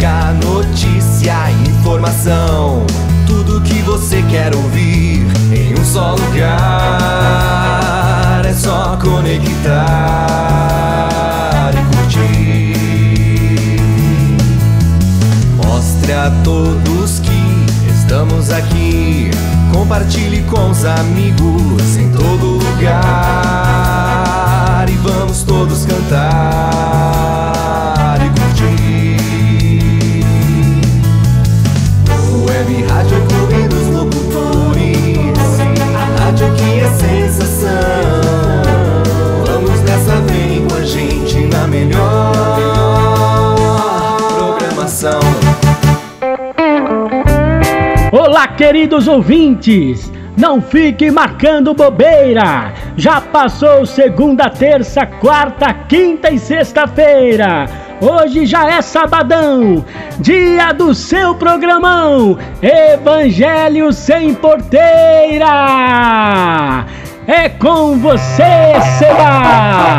música, notícia, informação. Tudo que você quer ouvir em um só lugar. É só conectar e curtir. Mostre a todos que estamos aqui. Compartilhe com os amigos em todo lugar. E vamos todos cantar Olá, queridos ouvintes! Não fique marcando bobeira! Já passou segunda, terça, quarta, quinta e sexta-feira! Hoje já é sabadão, dia do seu programão, Evangelho Sem Porteira! É com você, Seba!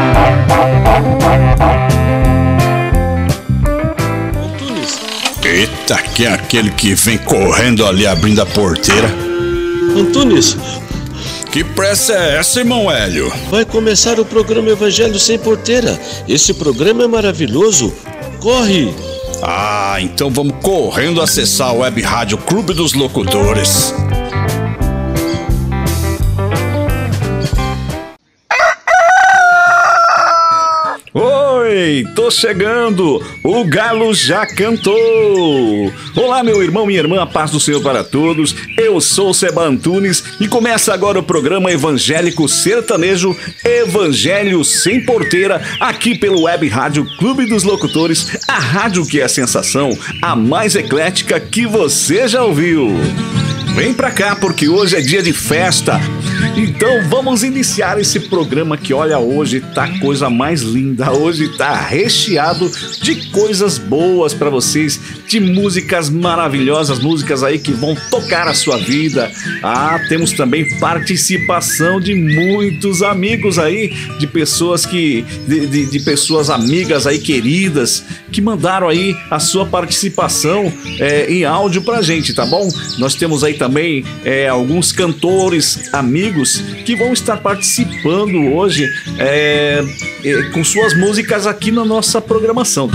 Eita, que é aquele que vem correndo ali abrindo a porteira. Antunes, Que pressa é essa, irmão Hélio? vai começar o programa Evangelho Sem Porteira. Esse programa é maravilhoso. Corre! Ah, então vamos correndo acessar a web rádio Clube dos Locutores. Oi, tô chegando! O galo já cantou! Olá, meu irmão, minha irmã, a paz do Senhor para todos. Eu sou Seba Antunes e começa agora o programa evangélico sertanejo Evangelho Sem Porteira, aqui pelo Web Rádio Clube dos Locutores, a rádio que é a sensação, a mais eclética que você já ouviu. Vem pra cá porque hoje é dia de festa. Então vamos iniciar esse programa que olha hoje tá coisa mais linda. Hoje tá recheado de coisas boas pra vocês, de músicas maravilhosas, músicas aí que vão tocar a sua vida. Ah, temos também participação de muitos amigos aí, de pessoas que de, de- de pessoas amigas aí queridas que mandaram aí a sua participação é, em áudio pra gente, tá bom? Nós temos aí também é, alguns cantores amigos que vão estar participando hoje é, é, com suas músicas aqui na nossa programação.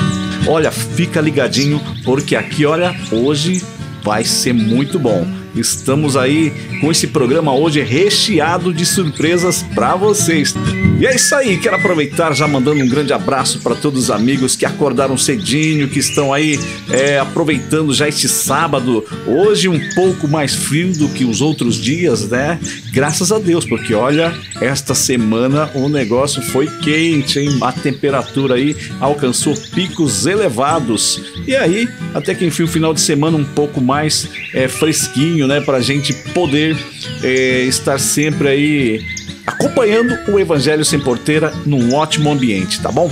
Olha, fica ligadinho porque aqui, olha, hoje vai ser muito bom. Estamos aí com esse programa hoje recheado de surpresas para vocês. E é isso aí, quero aproveitar já mandando um grande abraço para todos os amigos que acordaram cedinho, que estão aí é, aproveitando já este sábado. Hoje um pouco mais frio do que os outros dias, né? Graças a Deus, porque olha, esta semana o negócio foi quente, hein? A temperatura aí alcançou picos elevados. E aí, até que enfim, o final de semana um pouco mais é, fresquinho, né? Pra gente poder é, estar sempre aí acompanhando o Evangelho Sem Porteira num ótimo ambiente, tá bom?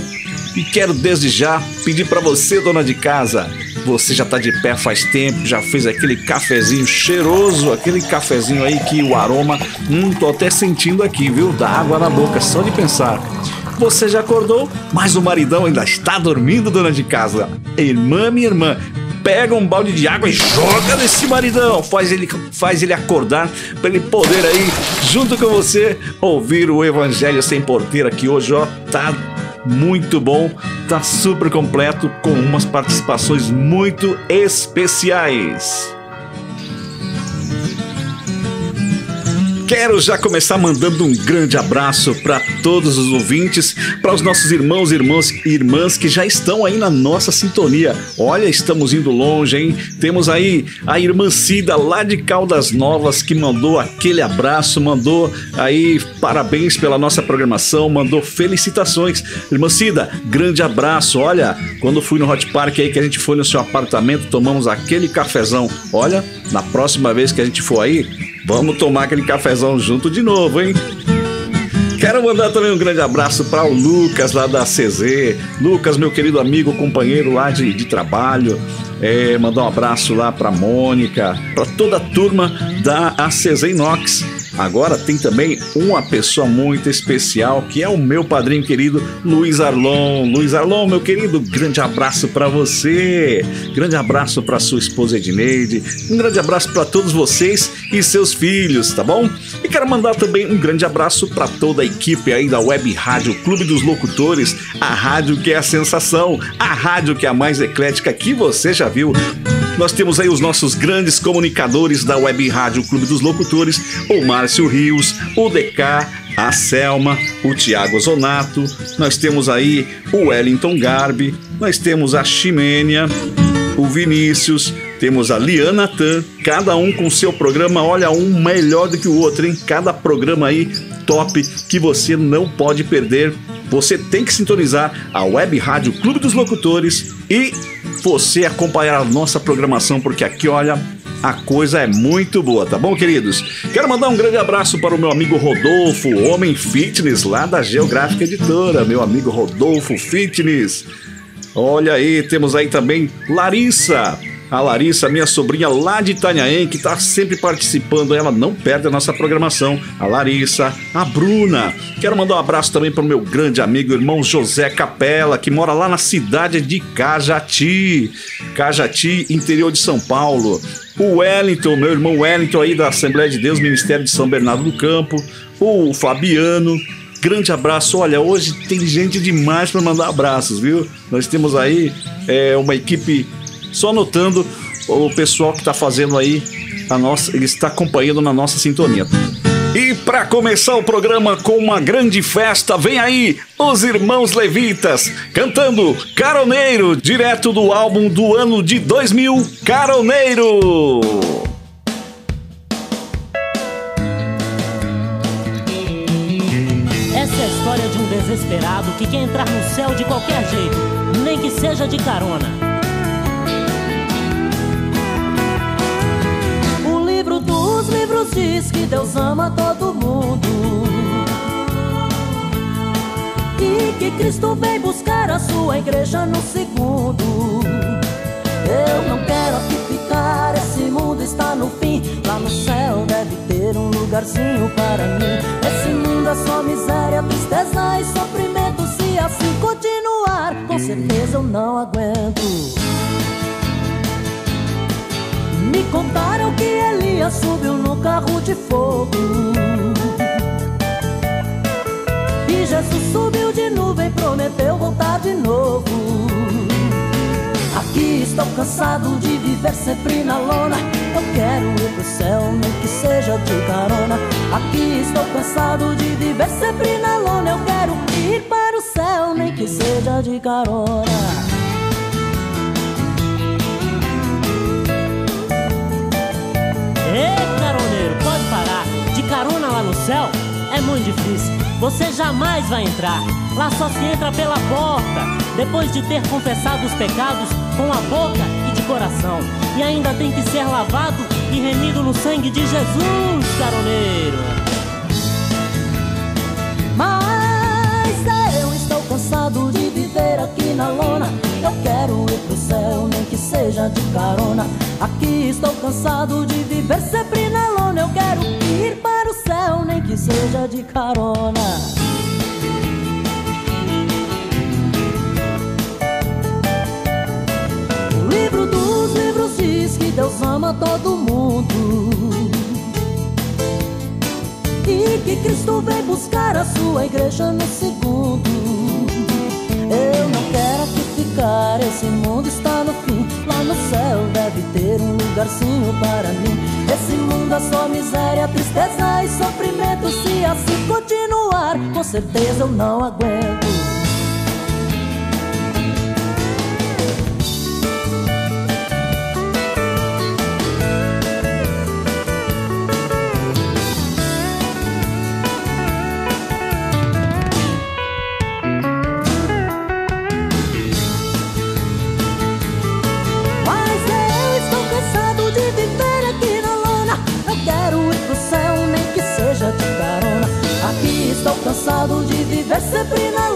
E quero desde já pedir pra você, dona de casa, você já tá de pé faz tempo, já fez aquele cafezinho cheiroso, aquele cafezinho aí que o aroma, hum, tô até sentindo aqui, viu? Dá água na boca só de pensar. Você já acordou, mas o maridão ainda está dormindo, dona de casa. Irmã, minha irmã, pega um balde de água e joga nesse maridão, faz ele, faz ele acordar para ele poder aí, junto com você, ouvir o Evangelho Sem Porteira, que hoje, ó, tá muito bom, tá super completo, com umas participações muito especiais. Quero já começar mandando um grande abraço para todos os ouvintes, para os nossos irmãos, irmãos e irmãs que já estão aí na nossa sintonia. Olha, estamos indo longe, hein? Temos aí a irmã Cida lá de Caldas Novas que mandou aquele abraço, mandou aí parabéns pela nossa programação, mandou felicitações. Irmã Cida, grande abraço. Olha, quando fui no Hot Park aí que a gente foi no seu apartamento, tomamos aquele cafezão. Olha, na próxima vez que a gente for aí, Vamos tomar aquele cafezão junto de novo, hein? Quero mandar também um grande abraço para o Lucas lá da CZ. Lucas, meu querido amigo, companheiro lá de, de trabalho. É, mandar um abraço lá para Mônica, para toda a turma da ACZ Inox. Agora tem também uma pessoa muito especial que é o meu padrinho querido Luiz Arlon. Luiz Arlon, meu querido, grande abraço para você. Grande abraço para sua esposa Edneide. Um grande abraço para todos vocês e seus filhos, tá bom? E quero mandar também um grande abraço para toda a equipe aí da Web Rádio Clube dos Locutores, a rádio que é a sensação, a rádio que é a mais eclética que você já viu. Nós temos aí os nossos grandes comunicadores da Web Rádio Clube dos Locutores, o Márcio Rios, o DK, a Selma, o Tiago Zonato, nós temos aí o Wellington Garbi, nós temos a Ximênia, o Vinícius, temos a Liana Tan, cada um com seu programa, olha, um melhor do que o outro, hein? Cada programa aí top que você não pode perder. Você tem que sintonizar a Web Rádio Clube dos Locutores e você acompanhar a nossa programação, porque aqui, olha, a coisa é muito boa, tá bom, queridos? Quero mandar um grande abraço para o meu amigo Rodolfo, Homem Fitness, lá da Geográfica Editora, meu amigo Rodolfo Fitness. Olha aí, temos aí também Larissa, a Larissa, minha sobrinha lá de Itanhaém, que está sempre participando, ela não perde a nossa programação. A Larissa, a Bruna. Quero mandar um abraço também para o meu grande amigo, irmão José Capela, que mora lá na cidade de Cajati. Cajati, interior de São Paulo. O Wellington, meu irmão Wellington aí da Assembleia de Deus, Ministério de São Bernardo do Campo. O Fabiano, grande abraço. Olha, hoje tem gente demais para mandar abraços, viu? Nós temos aí é, uma equipe só notando o pessoal que está fazendo aí a nossa, ele está acompanhando na nossa sintonia. E para começar o programa com uma grande festa, vem aí os Irmãos Levitas cantando Caroneiro, direto do álbum do ano de 2000, Caroneiro. Essa é a história de um desesperado que quer entrar no céu de qualquer jeito, nem que seja de carona. Diz que Deus ama todo mundo. E que Cristo vem buscar a sua igreja no segundo. Eu não quero aqui ficar, esse mundo está no fim. Lá no céu deve ter um lugarzinho para mim. Esse mundo é só miséria, tristeza e sofrimento. Se assim continuar, com certeza eu não aguento. Me contaram que Elias subiu no carro de fogo. E Jesus subiu de nuvem, prometeu voltar de novo. Aqui estou cansado de viver sempre na lona. Eu quero ir pro céu, nem que seja de carona. Aqui estou cansado de viver sempre na lona. Eu quero ir para o céu, nem que seja de carona é muito difícil. Você jamais vai entrar. Lá só se entra pela porta. Depois de ter confessado os pecados com a boca e de coração. E ainda tem que ser lavado e remido no sangue de Jesus, caroneiro. Mas eu estou cansado de viver aqui na lona. Eu quero ir pro céu, nem que seja de carona. Aqui estou cansado de viver sempre na lona. Eu quero ir para o céu, nem que seja de carona. O livro dos livros diz que Deus ama todo mundo. E que Cristo vem buscar a sua igreja no segundo. Eu esse mundo está no fim. Lá no céu deve ter um lugarzinho para mim. Esse mundo é só miséria, tristeza e sofrimento. Se assim continuar, com certeza eu não aguento. Cansado de viver sempre na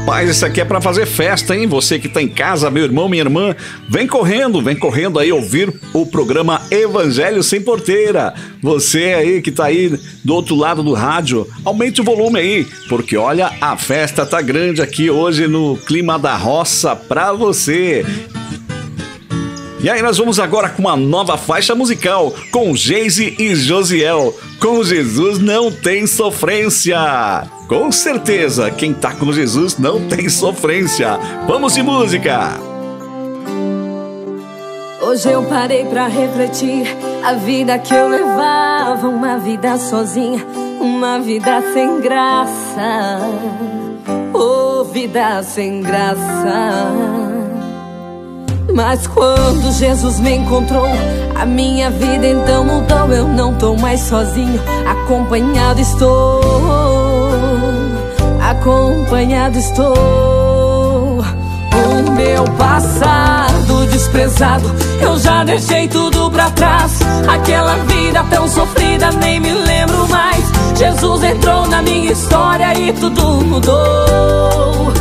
Rapaz, isso aqui é pra fazer festa, hein? Você que tá em casa, meu irmão, minha irmã, vem correndo, vem correndo aí ouvir o programa Evangelho Sem Porteira. Você aí que tá aí do outro lado do rádio, aumente o volume aí, porque olha, a festa tá grande aqui hoje no clima da roça pra você. E aí nós vamos agora com uma nova faixa musical com Geise e Josiel. Com Jesus não tem sofrência. Com certeza, quem tá com Jesus não tem sofrência. Vamos de música. Hoje eu parei pra refletir a vida que eu levava, uma vida sozinha, uma vida sem graça. Oh, vida sem graça. Mas quando Jesus me encontrou, a minha vida então mudou. Eu não tô mais sozinho, acompanhado estou. Acompanhado estou. O meu passado desprezado, eu já deixei tudo pra trás. Aquela vida tão sofrida, nem me lembro mais. Jesus entrou na minha história e tudo mudou.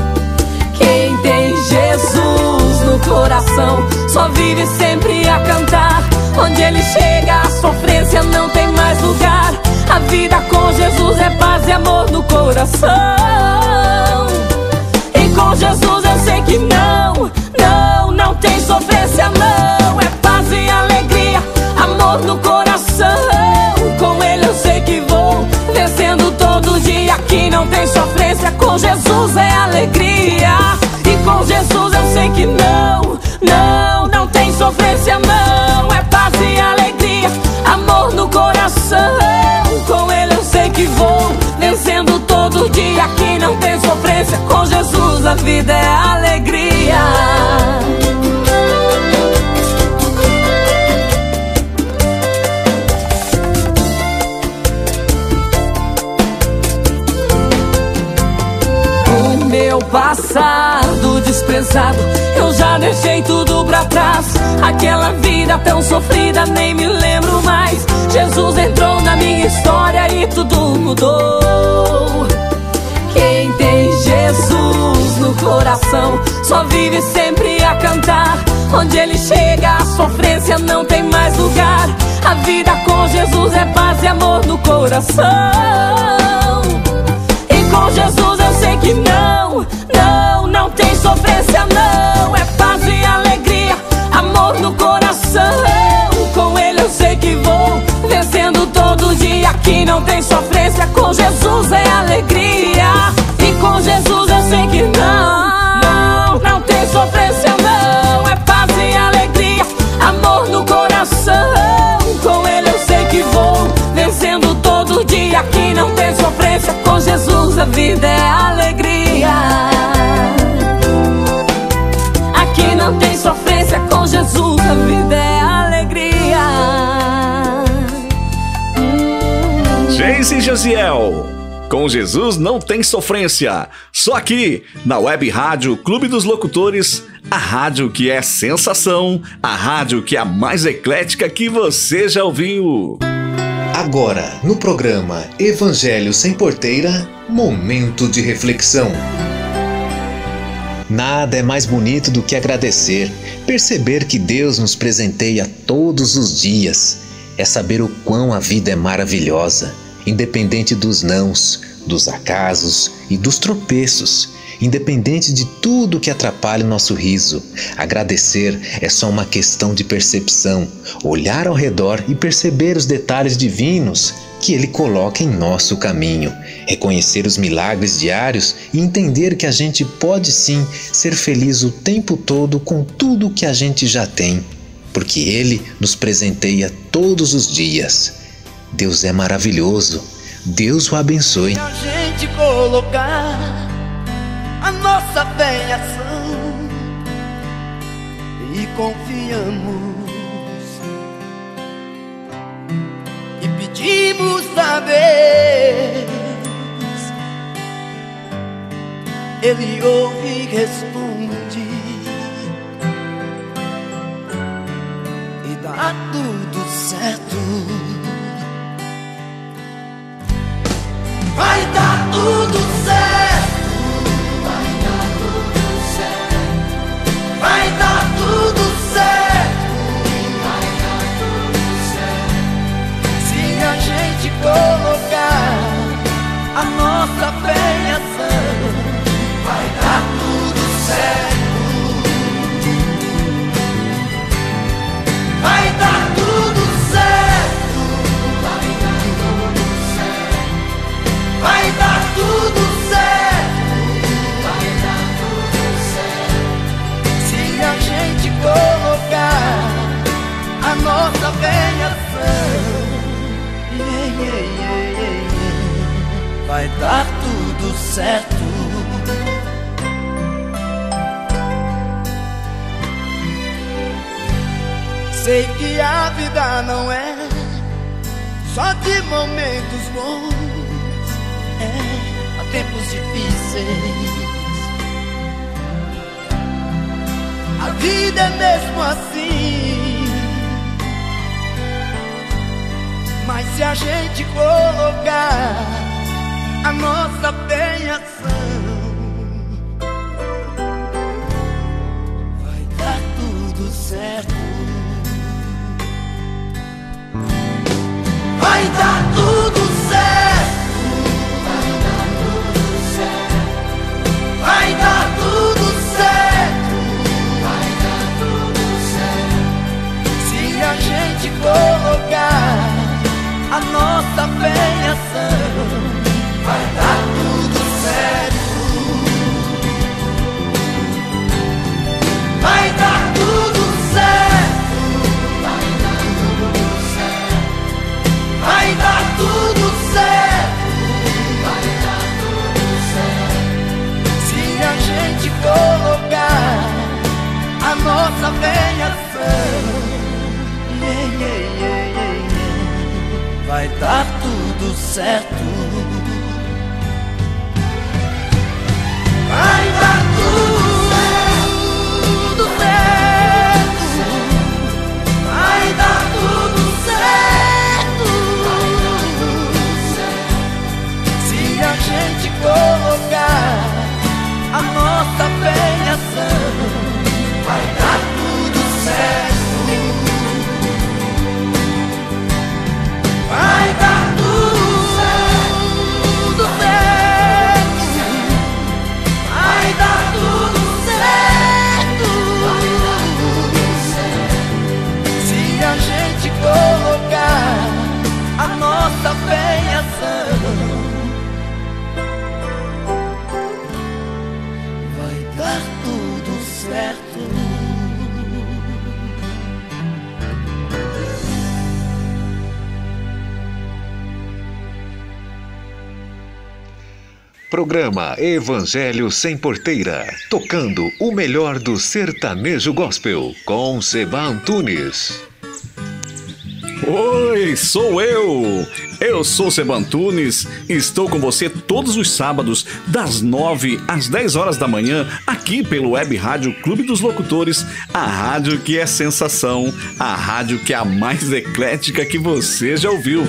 Coração só vive sempre a cantar. Onde ele chega, a sofrência não tem mais lugar. A vida com Jesus é paz e amor no coração. E com Jesus eu sei que não, não, não tem sofrência, não. É paz e alegria, amor no coração. Com ele eu sei que vou vencendo todo dia. Aqui não tem sofrência, com Jesus é alegria. Jesus eu sei que não, não, não tem sofrência, não. É paz e alegria, amor no coração. Com ele eu sei que vou vencendo todo dia. Aqui não tem sofrência, com Jesus a vida é alegria. O meu passado desprezado, eu já deixei tudo pra trás. Aquela vida tão sofrida, nem me lembro mais. Jesus entrou na minha história e tudo mudou. Quem tem Jesus no coração só vive sempre a cantar. Onde ele chega, a sofrência não tem mais lugar. A vida com Jesus é paz e amor no coração. E com Jesus que não, não, não tem sofrência, não. É paz e alegria, amor no coração. Com ele eu sei que vou vencendo todo dia. Aqui não tem sofrência, com Jesus é alegria. E com Jesus eu sei que não, não, Geise Josiel. Com Jesus não tem sofrência. Só aqui, na Web Rádio Clube dos Locutores, a rádio que é sensação, a rádio que é a mais eclética que você já ouviu. Agora, no programa Evangelho Sem Porteira, momento de reflexão. Nada é mais bonito do que agradecer, perceber que Deus nos presenteia todos os dias. É saber o quão a vida é maravilhosa, independente dos nãos, dos acasos e dos tropeços, independente de tudo que atrapalha o nosso riso. Agradecer é só uma questão de percepção, olhar ao redor e perceber os detalhes divinos que Ele coloca em nosso caminho, reconhecer os milagres diários e entender que a gente pode sim ser feliz o tempo todo com tudo que a gente já tem, porque Ele nos presenteia todos os dias. Deus é maravilhoso. Deus o abençoe. a gente colocar a nossa fé em ação e confiamos e pedimos a Deus Ele ouve e responde E dá tudo certo Vai dar Vai dar tudo certo Sei que a vida não é só de momentos bons, é há tempos difíceis. A vida é mesmo assim. Mas se a gente colocar a nossa fé Programa Evangelho Sem Porteira, tocando o melhor do sertanejo gospel, com Seba Antunes. Oi, sou eu! Eu sou Sebantunes e estou com você todos os sábados, das 9 às 10 horas da manhã, aqui pelo Web Rádio Clube dos Locutores, a rádio que é sensação, a rádio que é a mais eclética que você já ouviu.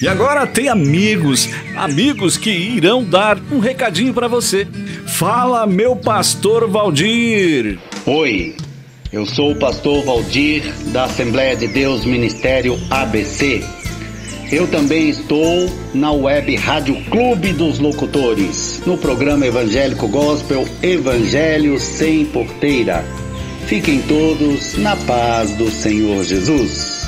E agora tem amigos, amigos que irão dar um recadinho para você. Fala, meu pastor Valdir! Oi, eu sou o pastor Valdir da Assembleia de Deus Ministério ABC. Eu também estou na web Rádio Clube dos Locutores, no programa evangélico gospel Evangelho Sem Porteira. Fiquem todos na paz do Senhor Jesus.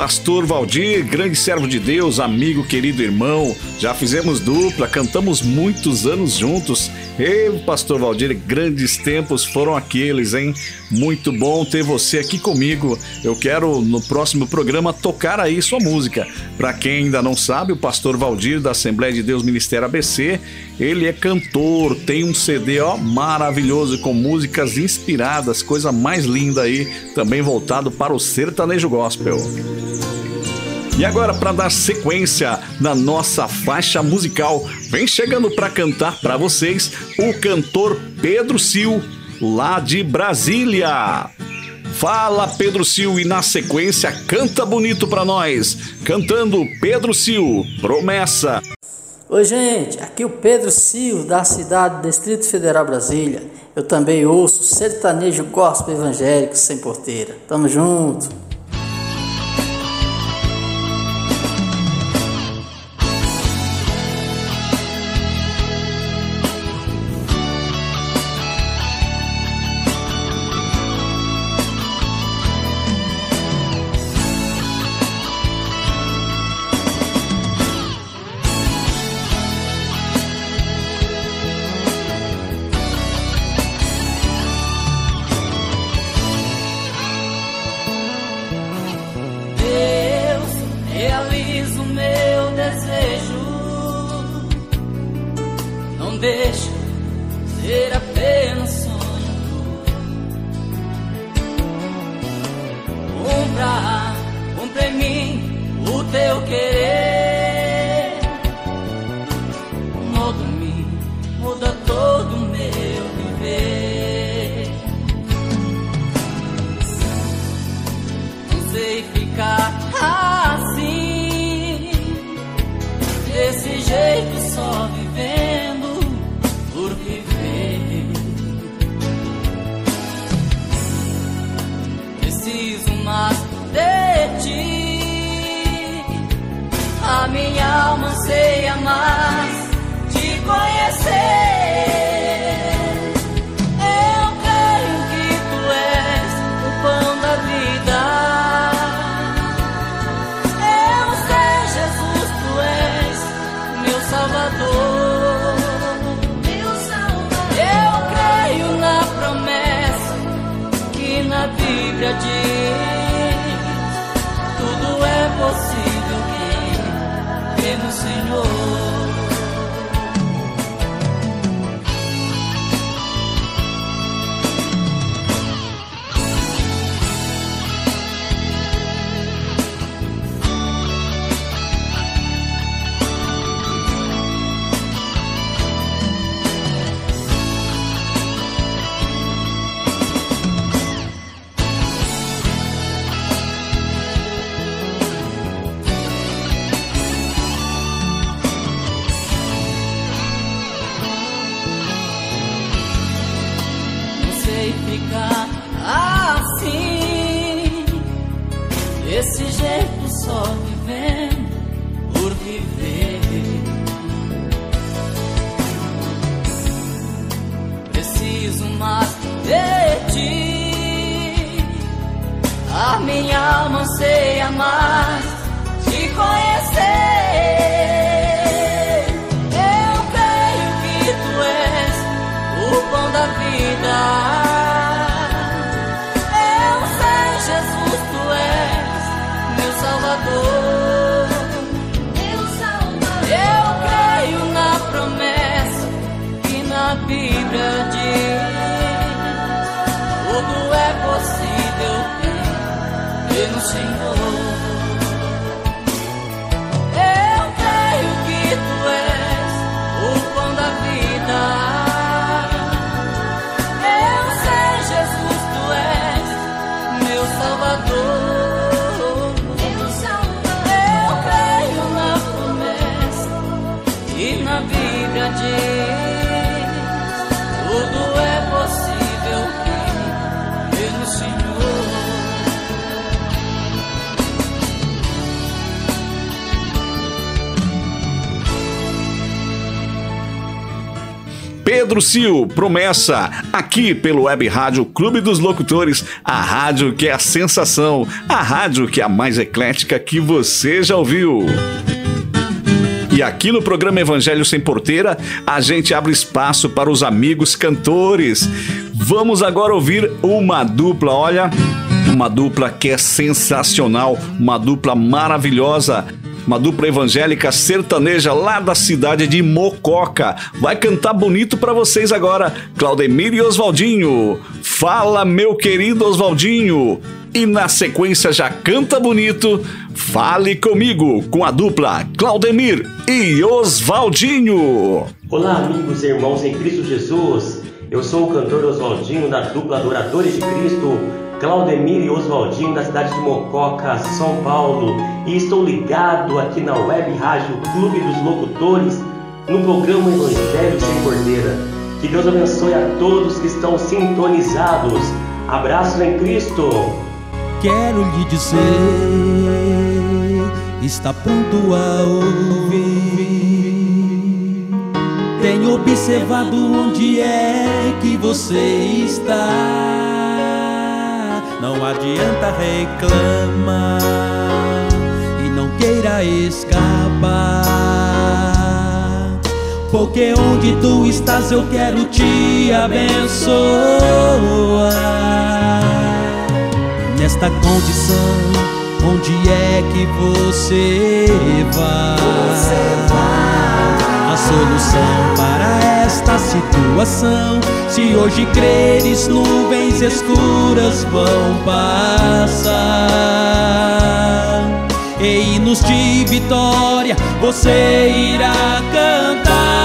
Pastor Valdir, grande servo de Deus, amigo, querido irmão, já fizemos dupla, cantamos muitos anos juntos. Ei, Pastor Valdir, grandes tempos foram aqueles, hein? Muito bom ter você aqui comigo. Eu quero no próximo programa tocar aí sua música. Para quem ainda não sabe, o Pastor Valdir da Assembleia de Deus Ministério ABC, ele é cantor, tem um CD ó maravilhoso com músicas inspiradas, coisa mais linda aí, também voltado para o sertanejo gospel. E agora, para dar sequência na nossa faixa musical, vem chegando para cantar para vocês o cantor Pedro Sil, lá de Brasília. Fala Pedro Sil e na sequência canta bonito para nós, cantando Pedro Sil, promessa. Oi gente, aqui é o Pedro Sil da cidade Distrito Federal Brasília. Eu também ouço sertanejo gospel evangélico sem porteira. Tamo junto. Pedro Sil, promessa, aqui pelo Web Rádio Clube dos Locutores, a rádio que é a sensação, a rádio que é a mais eclética que você já ouviu. E aqui no programa Evangelho Sem Porteira, a gente abre espaço para os amigos cantores. Vamos agora ouvir uma dupla, olha, uma dupla que é sensacional, uma dupla maravilhosa uma dupla evangélica sertaneja lá da cidade de Mococa. Vai cantar bonito para vocês agora, Claudemir e Oswaldinho. Fala, meu querido Oswaldinho. E na sequência já canta bonito Fale Comigo com a dupla Claudemir e Oswaldinho. Olá, amigos e irmãos em Cristo Jesus. Eu sou o cantor Oswaldinho da dupla Adoradores de Cristo, Claudemir e Oswaldinho da cidade de Mococa, São Paulo, e estou ligado aqui na Web Rádio Clube dos Locutores no programa Evangelho Sem Cordeira. Que Deus abençoe a todos que estão sintonizados. Abraço em Cristo. Quero lhe dizer, está pronto a ouvir. Tenho observado onde é que você está. Não adianta reclamar e não queira escapar. Porque onde tu estás eu quero te abençoar nesta condição, onde é que você vai? A solução para esta situação, se hoje creres, nuvens escuras vão passar. E hinos de vitória você irá cantar.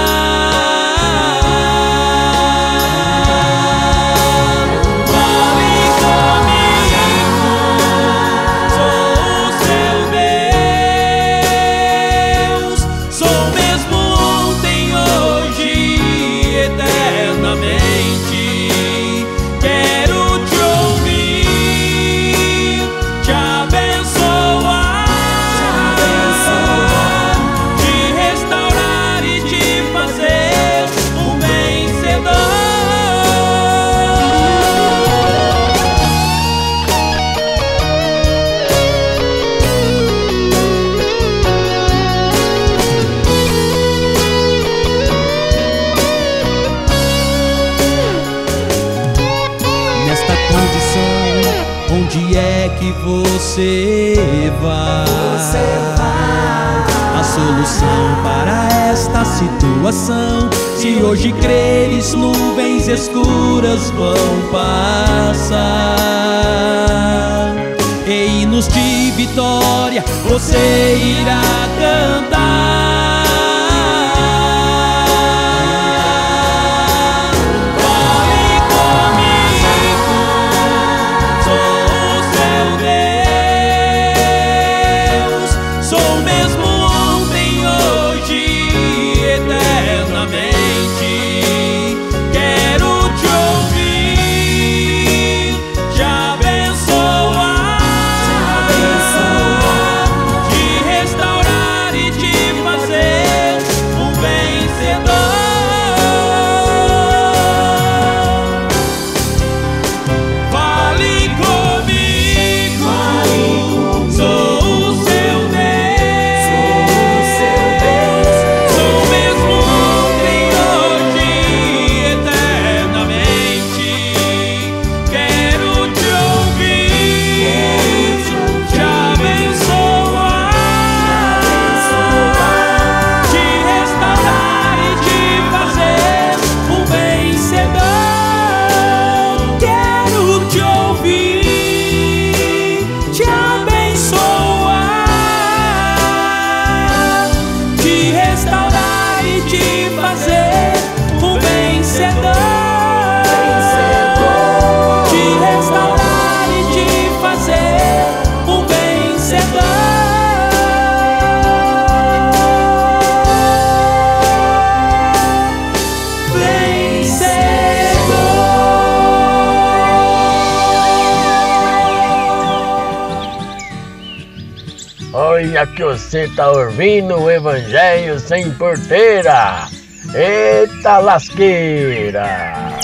Que você tá ouvindo o Evangelho sem porteira. Eita lasqueira!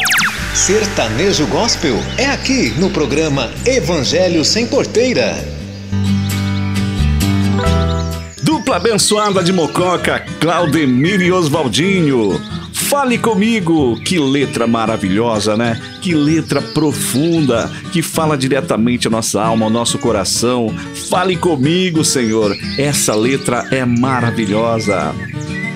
Sertanejo Gospel é aqui no programa Evangelho sem porteira. Dupla abençoada de Mococa, Claudemir e Oswaldinho. Fale comigo, que letra maravilhosa, né? Que letra profunda, que fala diretamente à nossa alma, ao nosso coração. Fale comigo, Senhor. Essa letra é maravilhosa.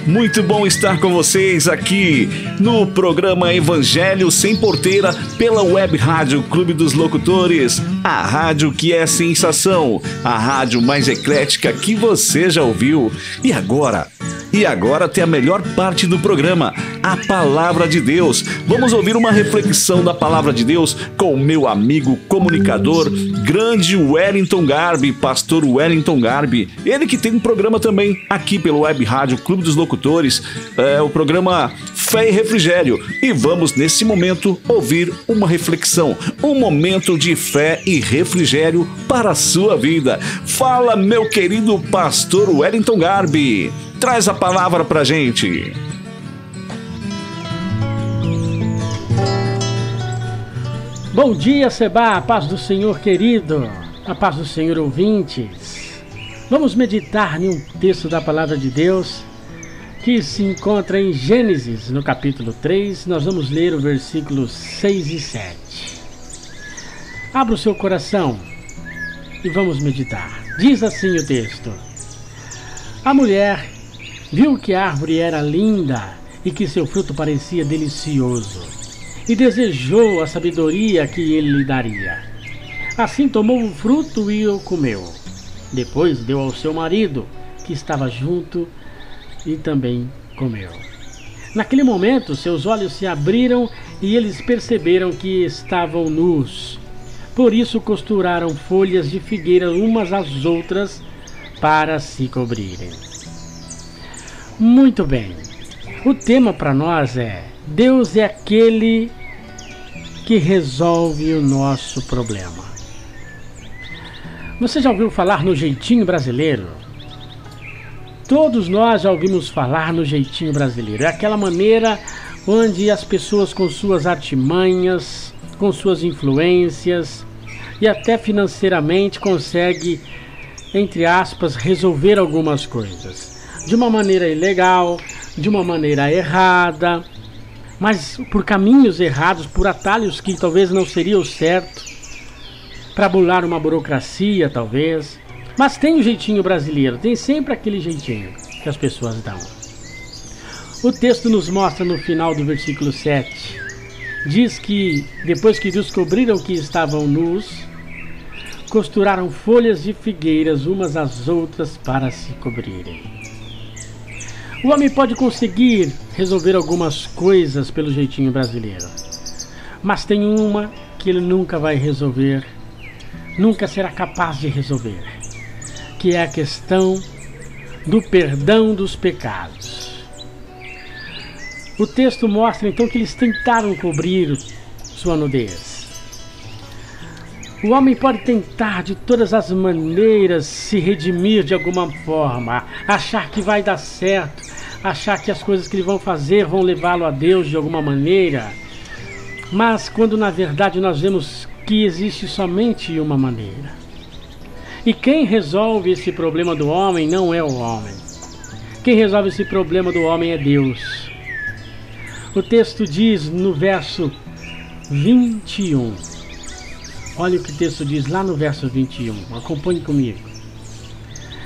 Muito bom estar com vocês aqui no programa Evangelho Sem Porteira pela Web Rádio Clube dos Locutores, a rádio que é sensação, a rádio mais eclética que você já ouviu. E agora? E agora tem a melhor parte do programa, a Palavra de Deus. Vamos ouvir uma reflexão da Palavra de Deus com o meu amigo comunicador, grande Wellington Garbi, pastor Wellington Garbi. Ele que tem um programa também aqui pelo Web Rádio Clube dos Locutores, é o programa Fé e Refrigério. E vamos, nesse momento, ouvir uma reflexão, um momento de fé e refrigério para a sua vida. Fala, meu querido pastor Wellington Garbi. Traz a palavra pra gente. Bom dia, Seba, a paz do Senhor querido, a paz do Senhor ouvintes. Vamos meditar em um texto da palavra de Deus que se encontra em Gênesis, no capítulo 3. Nós vamos ler o versículos 6 e 7. Abra o seu coração e vamos meditar. Diz assim o texto: A mulher viu que a árvore era linda e que seu fruto parecia delicioso, e desejou a sabedoria que ele lhe daria. Assim tomou o fruto e o comeu. Depois deu ao seu marido, que estava junto, e também comeu. Naquele momento, seus olhos se abriram e eles perceberam que estavam nus. Por isso costuraram folhas de figueira umas às outras para se cobrirem. Muito bem. O tema para nós é: Deus é aquele que resolve o nosso problema. Você já ouviu falar no jeitinho brasileiro? Todos nós já ouvimos falar no jeitinho brasileiro. É aquela maneira onde as pessoas, com suas artimanhas, com suas influências e até financeiramente, conseguem, entre aspas, resolver algumas coisas de uma maneira ilegal, de uma maneira errada, mas por caminhos errados, por atalhos que talvez não seria o certo, para bular uma burocracia, talvez. Mas tem o um jeitinho brasileiro, tem sempre aquele jeitinho que as pessoas dão. O texto nos mostra no final do versículo 7. Diz que depois que descobriram que estavam nus, costuraram folhas de figueiras umas às outras para se cobrirem. O homem pode conseguir resolver algumas coisas pelo jeitinho brasileiro, mas tem uma que ele nunca vai resolver, nunca será capaz de resolver, que é a questão do perdão dos pecados. O texto mostra então que eles tentaram cobrir sua nudez. O homem pode tentar de todas as maneiras se redimir de alguma forma, achar que vai dar certo, achar que as coisas que ele vão fazer vão levá-lo a Deus de alguma maneira. Mas quando na verdade nós vemos que existe somente uma maneira. E quem resolve esse problema do homem não é o homem. Quem resolve esse problema do homem é Deus. O texto diz no verso 21. Olha o que o texto diz lá no verso 21. Acompanhe comigo.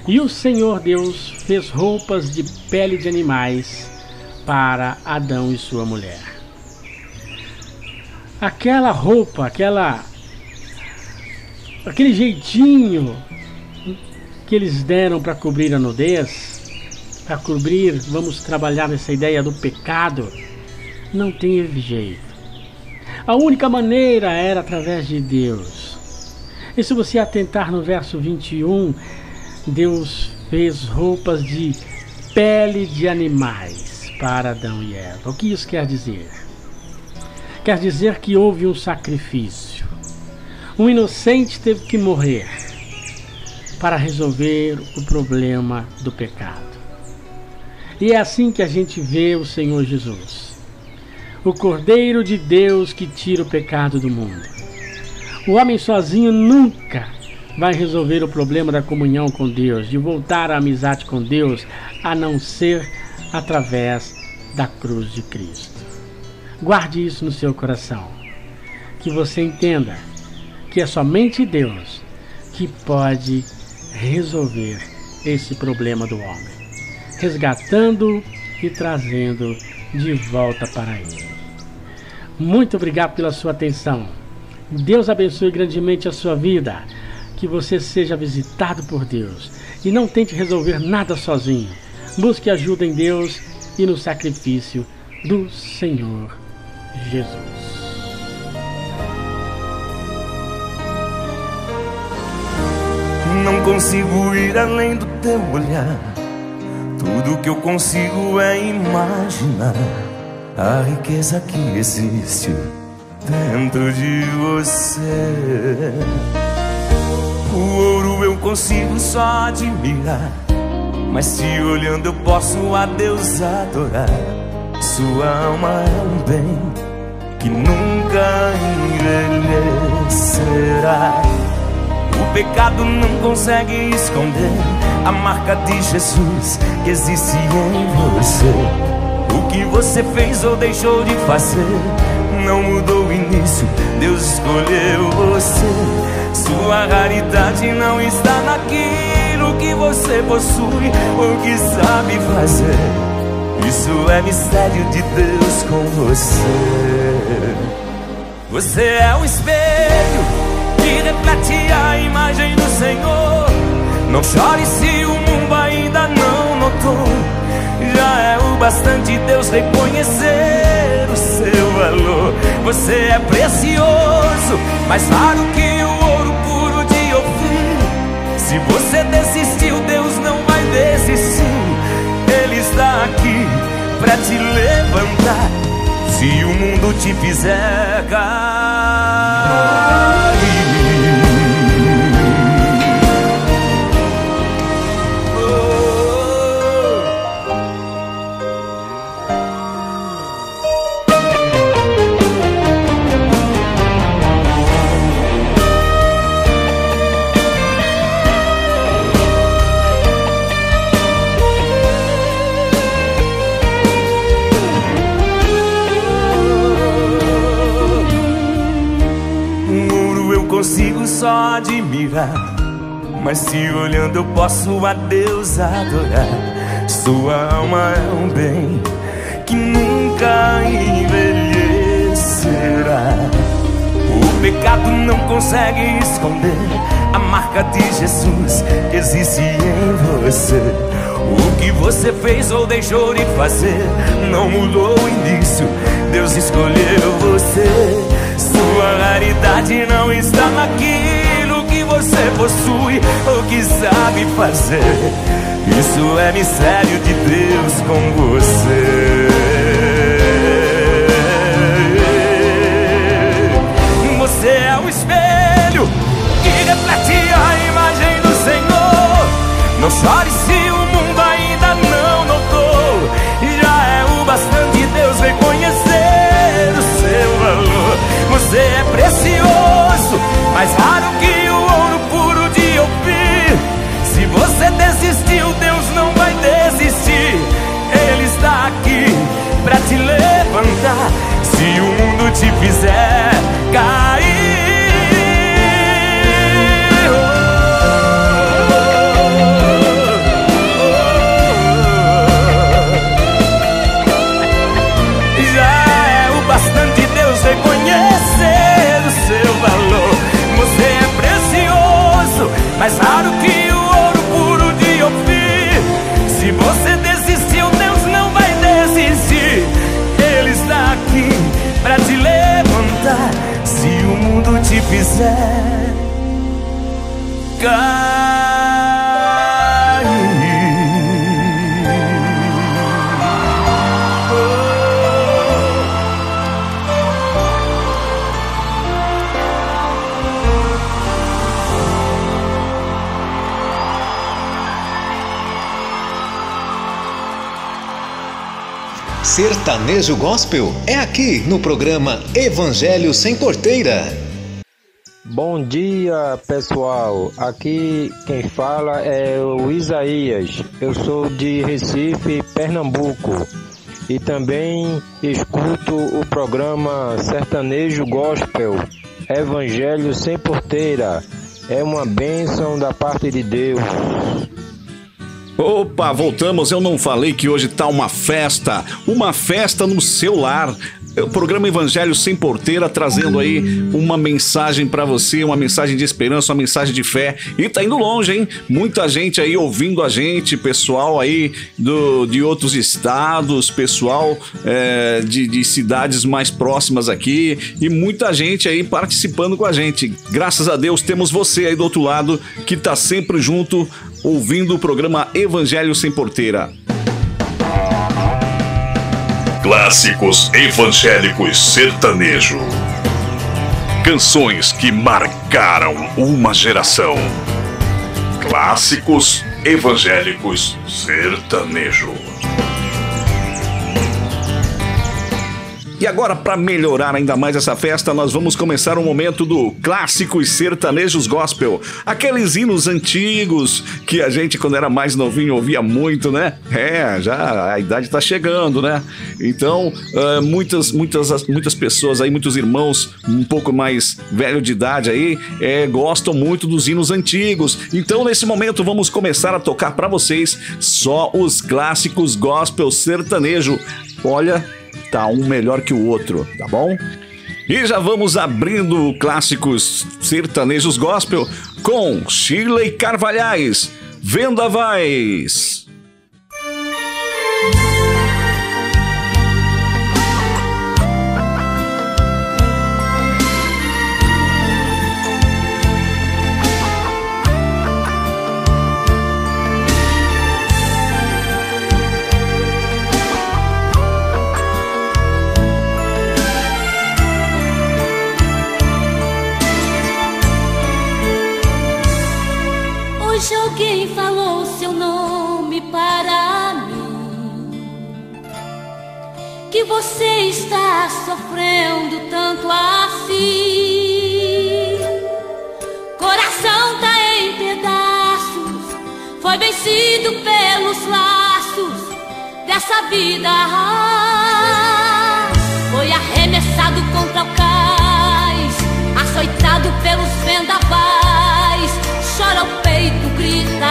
E o Senhor Deus fez roupas de pele de animais para Adão e sua mulher. Aquela roupa, aquela aquele jeitinho que eles deram para cobrir a nudez, para cobrir, vamos trabalhar nessa ideia do pecado, não teve jeito. A única maneira era através de Deus. E se você atentar no verso 21, Deus fez roupas de pele de animais para Adão e Eva. O que isso quer dizer? Quer dizer que houve um sacrifício. Um inocente teve que morrer para resolver o problema do pecado. E é assim que a gente vê o Senhor Jesus, o Cordeiro de Deus que tira o pecado do mundo. O homem sozinho nunca vai resolver o problema da comunhão com Deus, de voltar à amizade com Deus, a não ser através da cruz de Cristo. Guarde isso no seu coração. Que você entenda que é somente Deus que pode resolver esse problema do homem, resgatando e trazendo de volta para Ele. Muito obrigado pela sua atenção. Deus abençoe grandemente a sua vida. Que você seja visitado por Deus e não tente resolver nada sozinho. Busque ajuda em Deus e no sacrifício do Senhor Jesus. Não consigo ir além do teu olhar. Tudo que eu consigo é imaginar a riqueza que existe dentro de você. O ouro eu consigo só admirar, mas se olhando eu posso a Deus adorar. Sua alma é um bem que nunca envelhecerá. O pecado não consegue esconder a marca de Jesus que existe em você. O que você fez ou deixou de fazer não mudou o início, Deus escolheu você. Sua raridade não está naquilo que você possui ou que sabe fazer. Isso é mistério de Deus com você. Você é um espelho que reflete a imagem do Senhor. Não chore se o mundo ainda não notou. Já é o bastante Deus reconhecer o seu valor. Você é precioso, mais raro que o ouro puro de Ofir. Se você desistiu, Deus não vai desistir. Ele está aqui pra te levantar. Se o mundo te fizer O só admirar. Mas se olhando eu posso a Deus adorar. Sua alma é um bem que nunca envelhecerá. O pecado não consegue esconder a marca de Jesus que existe em você. O que você fez ou deixou de fazer não mudou o início. Deus escolheu você. Sua raridade não está naquilo que você possui ou que sabe fazer. Isso é mistério de Deus com você. Você é o espelho que reflete a imagem do Senhor. Não chore se mais raro que o ouro puro de Ofir. Se você desistiu, Deus não vai desistir. Ele está aqui pra te levantar. Se o mundo te fizer Sertanejo Gospel é aqui no programa Evangelho Sem Porteira. Bom dia, pessoal. Aqui quem fala é o Isaías. Eu sou de Recife, Pernambuco. E também escuto o programa Sertanejo Gospel, Evangelho Sem Porteira. É uma bênção da parte de Deus. Opa, voltamos. Eu não falei que hoje tá uma festa, uma festa no seu lar. O programa Evangelho Sem Porteira trazendo aí uma mensagem para você, uma mensagem de esperança, uma mensagem de fé. E tá indo longe, hein? Muita gente aí ouvindo a gente, pessoal aí do, de outros estados, pessoal é, de, de cidades mais próximas aqui e muita gente aí participando com a gente. Graças a Deus temos você aí do outro lado que tá sempre junto ouvindo o programa Evangelho Sem Porteira. Clássicos evangélicos sertanejo. Canções que marcaram uma geração. Clássicos evangélicos sertanejo. E agora, para melhorar ainda mais essa festa, nós vamos começar o momento do clássicos sertanejos gospel. Aqueles hinos antigos que a gente, quando era mais novinho, ouvia muito, né? É, já a idade tá chegando, né? Então, uh, muitas, muitas, muitas pessoas aí, muitos irmãos um pouco mais velho de idade aí, é, gostam muito dos hinos antigos. Então, nesse momento, vamos começar a tocar para vocês só os clássicos gospel sertanejo. Olha, tá um melhor que o outro, tá bom? E já vamos abrindo clássicos sertanejos gospel com Shirley Carvalhais, Vendavais. Hoje vida. Foi arremessado contra o cais, açoitado pelos vendavais chora o peito, grita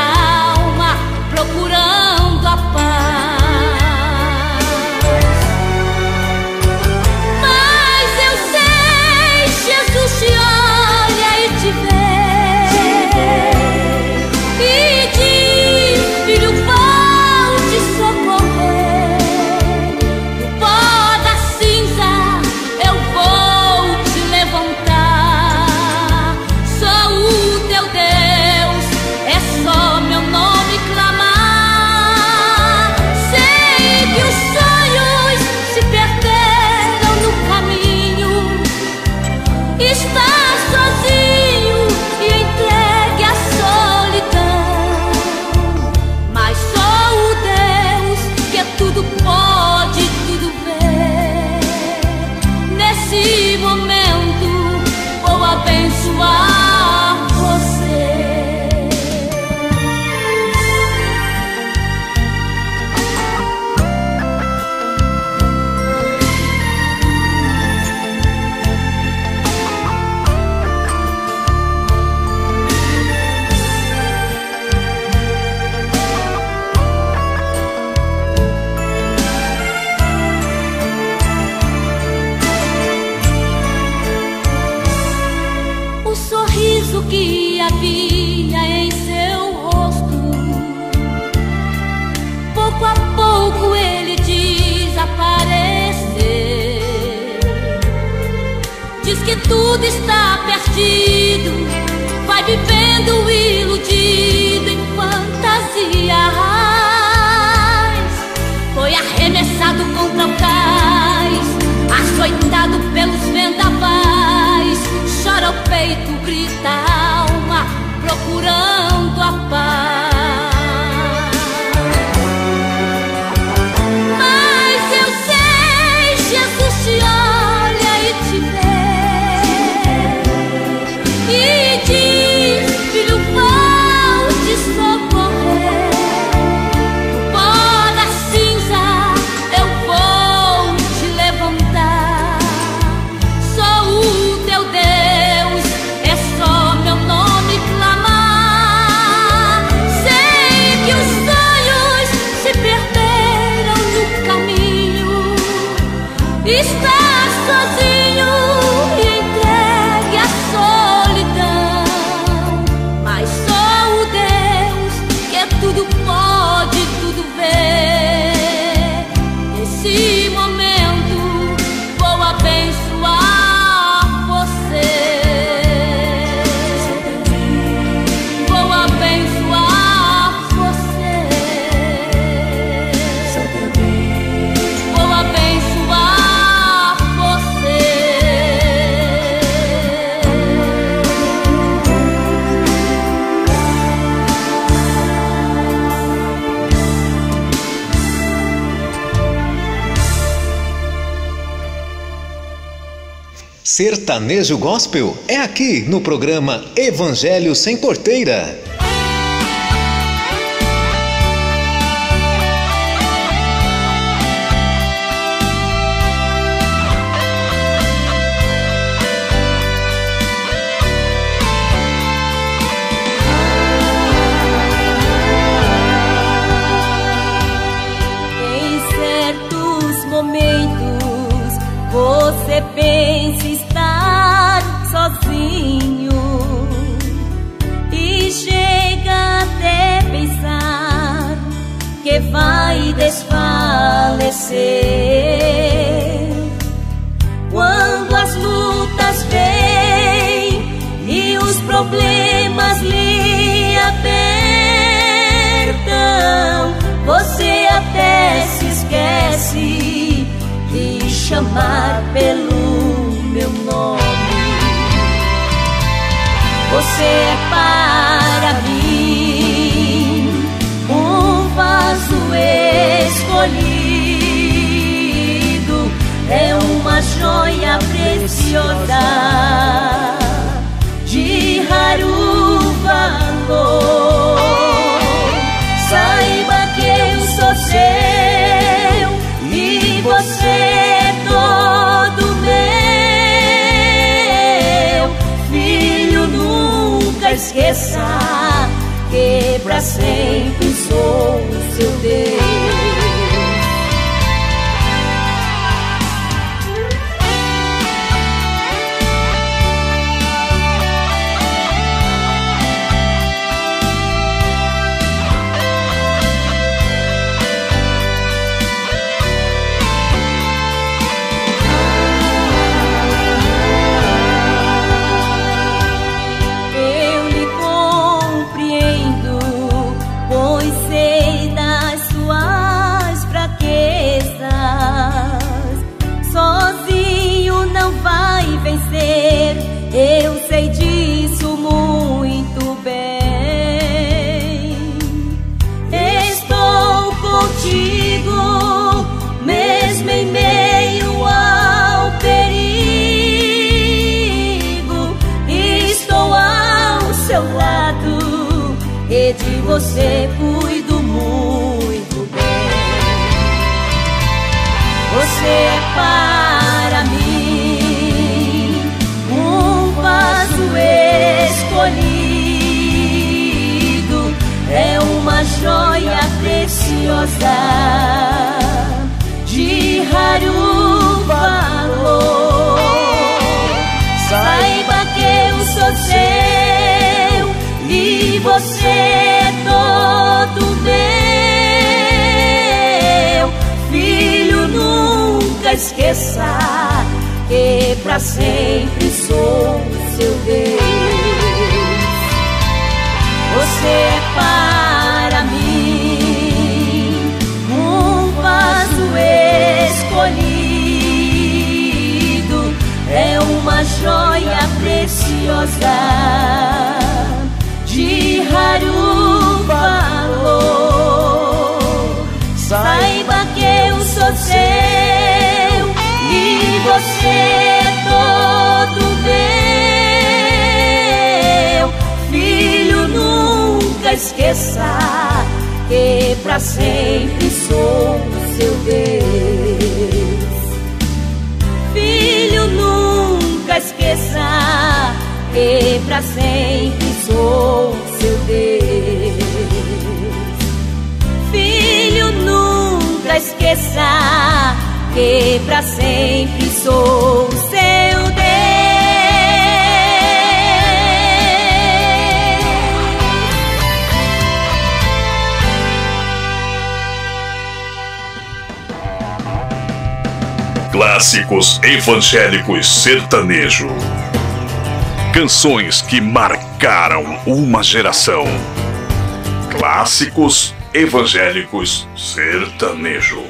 Sertanejo Gospel é aqui no programa Evangelho Sem Porteira. Quando as lutas vêm e os problemas lhe apertam, você até se esquece de chamar pelo meu nome. Você é para mim é uma joia preciosa de raro valor. Saiba que eu sou seu e você é todo meu. Filho, nunca esqueça que pra sempre sou seu Deus. Preciosa de raro valor. Saiba que eu sou seu e você é todo meu. Filho, nunca esqueça que pra sempre sou seu Deus. Você é para preciosa de raro valor. Saiba que eu sou seu e você é todo meu. Filho, nunca esqueça que pra sempre sou seu Deus. Filho, nunca esqueça que pra sempre sou seu Deus. Filho, nunca esqueça que pra sempre sou seu Deus. Clássicos evangélicos sertanejo. Canções que marcaram uma geração. Clássicos evangélicos sertanejo.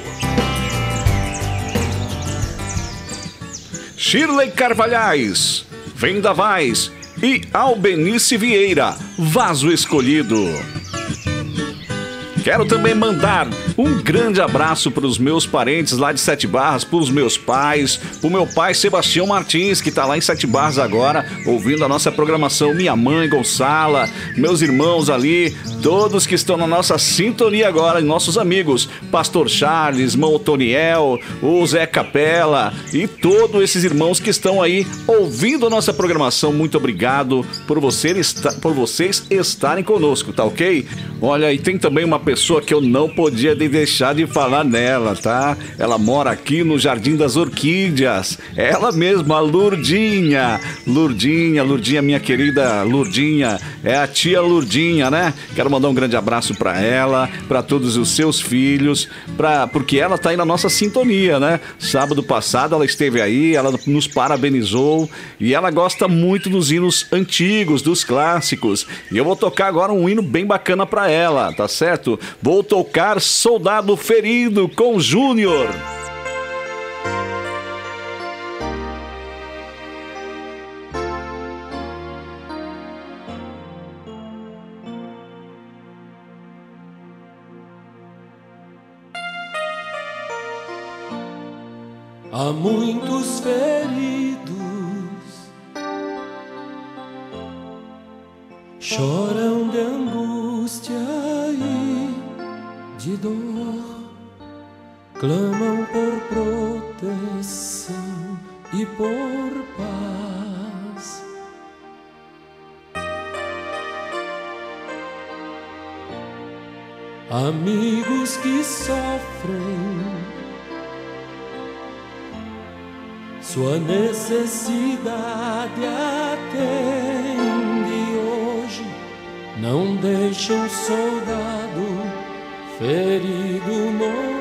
Shirley Carvalhais, Vendavais e Albenice Vieira, Vaso Escolhido. Quero também mandar um grande abraço para os meus parentes lá de Sete Barras, para os meus pais, para o meu pai Sebastião Martins, que está lá em Sete Barras agora, ouvindo a nossa programação, minha mãe Gonçala, meus irmãos ali, todos que estão na nossa sintonia agora, nossos amigos, Pastor Charles, irmão Otoniel, o Zé Capela e todos esses irmãos que estão aí ouvindo a nossa programação. Muito obrigado por, você por vocês estarem conosco, tá ok? Olha, e tem também uma pessoa que eu não podia de deixar de falar nela, tá? Ela mora aqui no Jardim das Orquídeas. Ela mesma, a Lurdinha. Lurdinha, Lurdinha, minha querida Lurdinha. É a tia Lurdinha, né? Quero mandar um grande abraço pra ela, pra todos os seus filhos, pra, porque ela tá aí na nossa sintonia, né? Sábado passado ela esteve aí, ela nos parabenizou e ela gosta muito dos hinos antigos, dos clássicos. E eu vou tocar agora um hino bem bacana pra ela, tá certo? Vou tocar Soldado Ferido com Júnior. Há muitos feridos choram de angústia de dor, clamam por proteção e por paz. Amigos que sofrem Sua necessidade atende hoje. Não deixe um soldado ferido morrer.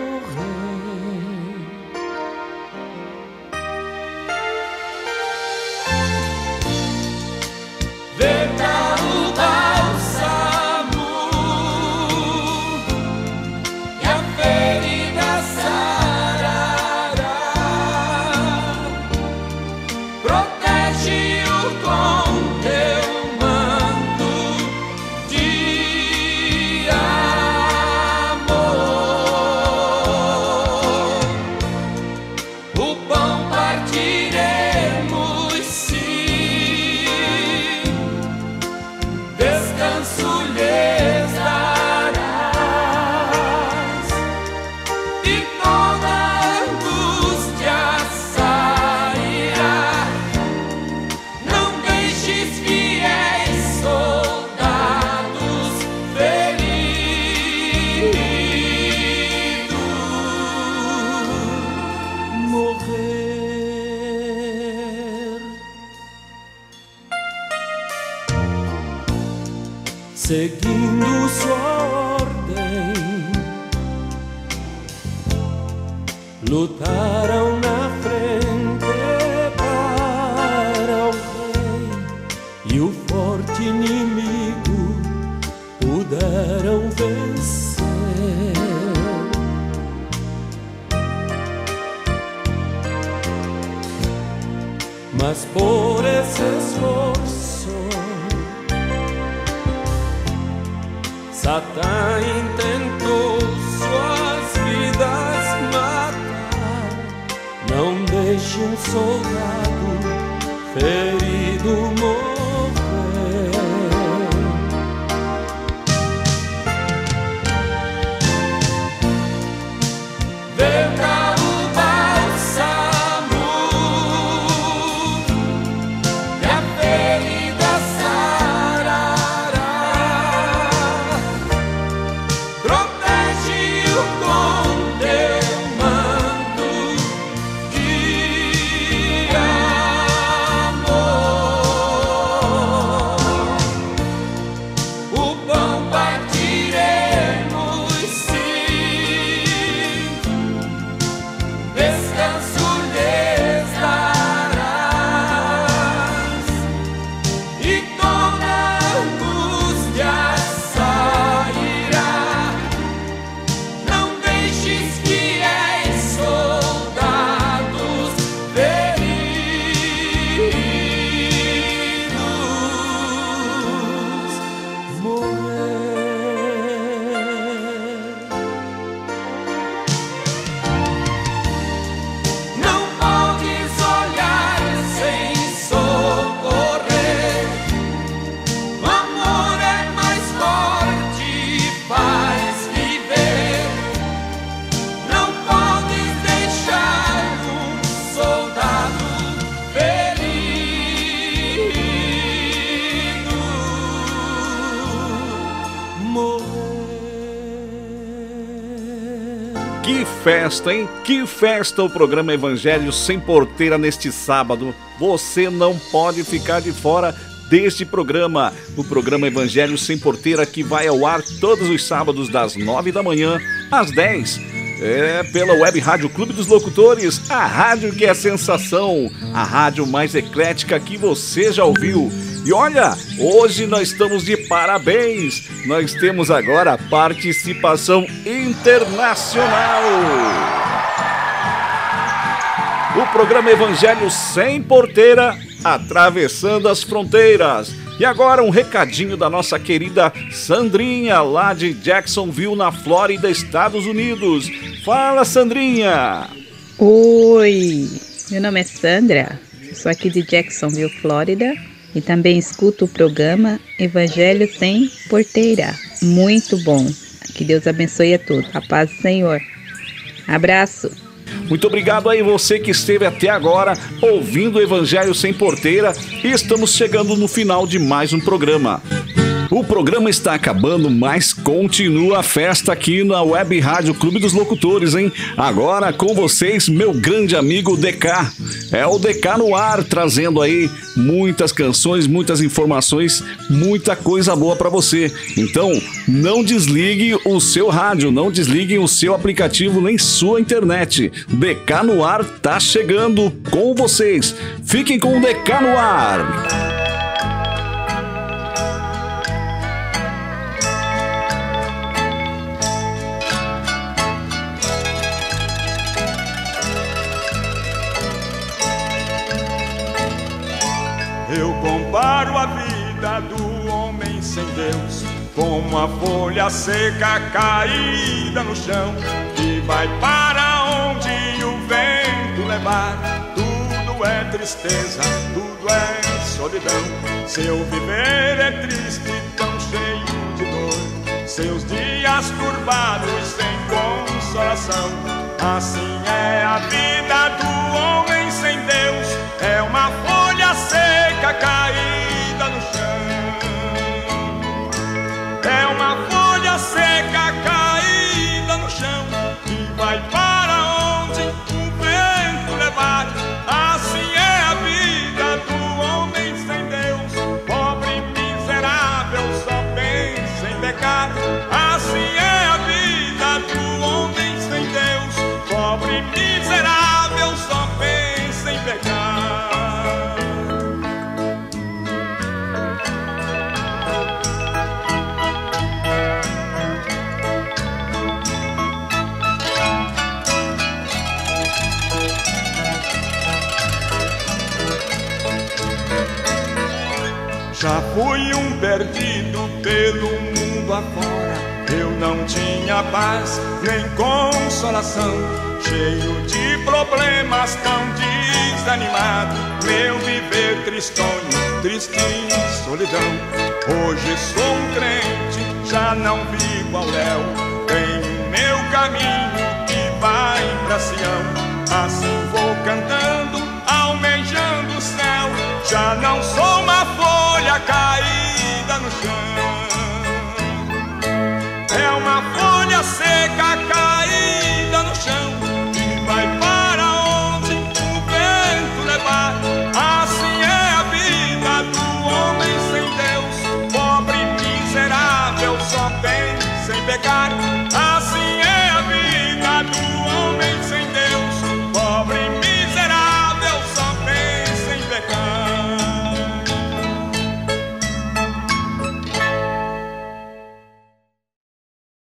Festa, hein? Que festa o programa Evangelho Sem Porteira neste sábado. Você não pode ficar de fora deste programa, o programa Evangelho Sem Porteira que vai ao ar todos os sábados das 9 da manhã às 10. É pela Web Rádio Clube dos Locutores, a rádio que é sensação, a rádio mais eclética que você já ouviu. E olha, hoje nós estamos de parabéns. Nós temos agora participação internacional. O programa Evangelho Sem Porteira, atravessando as fronteiras. E agora um recadinho da nossa querida Sandrinha, lá de Jacksonville, na Flórida, Estados Unidos. Fala, Sandrinha! Oi, meu nome é Sandra, sou aqui de Jacksonville, Flórida e também escuto o programa Evangelho Sem Porteira. Muito bom. Que Deus abençoe a todos. A paz do Senhor. Abraço. Muito obrigado aí você que esteve até agora ouvindo o Evangelho Sem Porteira e estamos chegando no final de mais um programa. O programa está acabando, mas continua a festa aqui na Web Rádio Clube dos Locutores, hein? Agora com vocês, meu grande amigo DK. É o DK no ar, trazendo aí muitas canções, muitas informações, muita coisa boa para você. Então, não desligue o seu rádio, não desliguem o seu aplicativo nem sua internet. DK no ar tá chegando com vocês. Fiquem com o DK no ar. Comparo a vida do homem sem Deus com uma folha seca caída no chão que vai para onde o vento levar. Tudo é tristeza, tudo é solidão. Seu viver é triste, tão cheio de dor. Seus dias turbados sem consolação. Assim é a vida do perdido pelo mundo afora. Eu não tinha paz nem consolação. Cheio de problemas, tão desanimado. Meu viver tristonho, triste solidão. Hoje sou um crente, já não vivo ao léu. Tenho meu caminho que vai pra Sião. Assim vou cantando,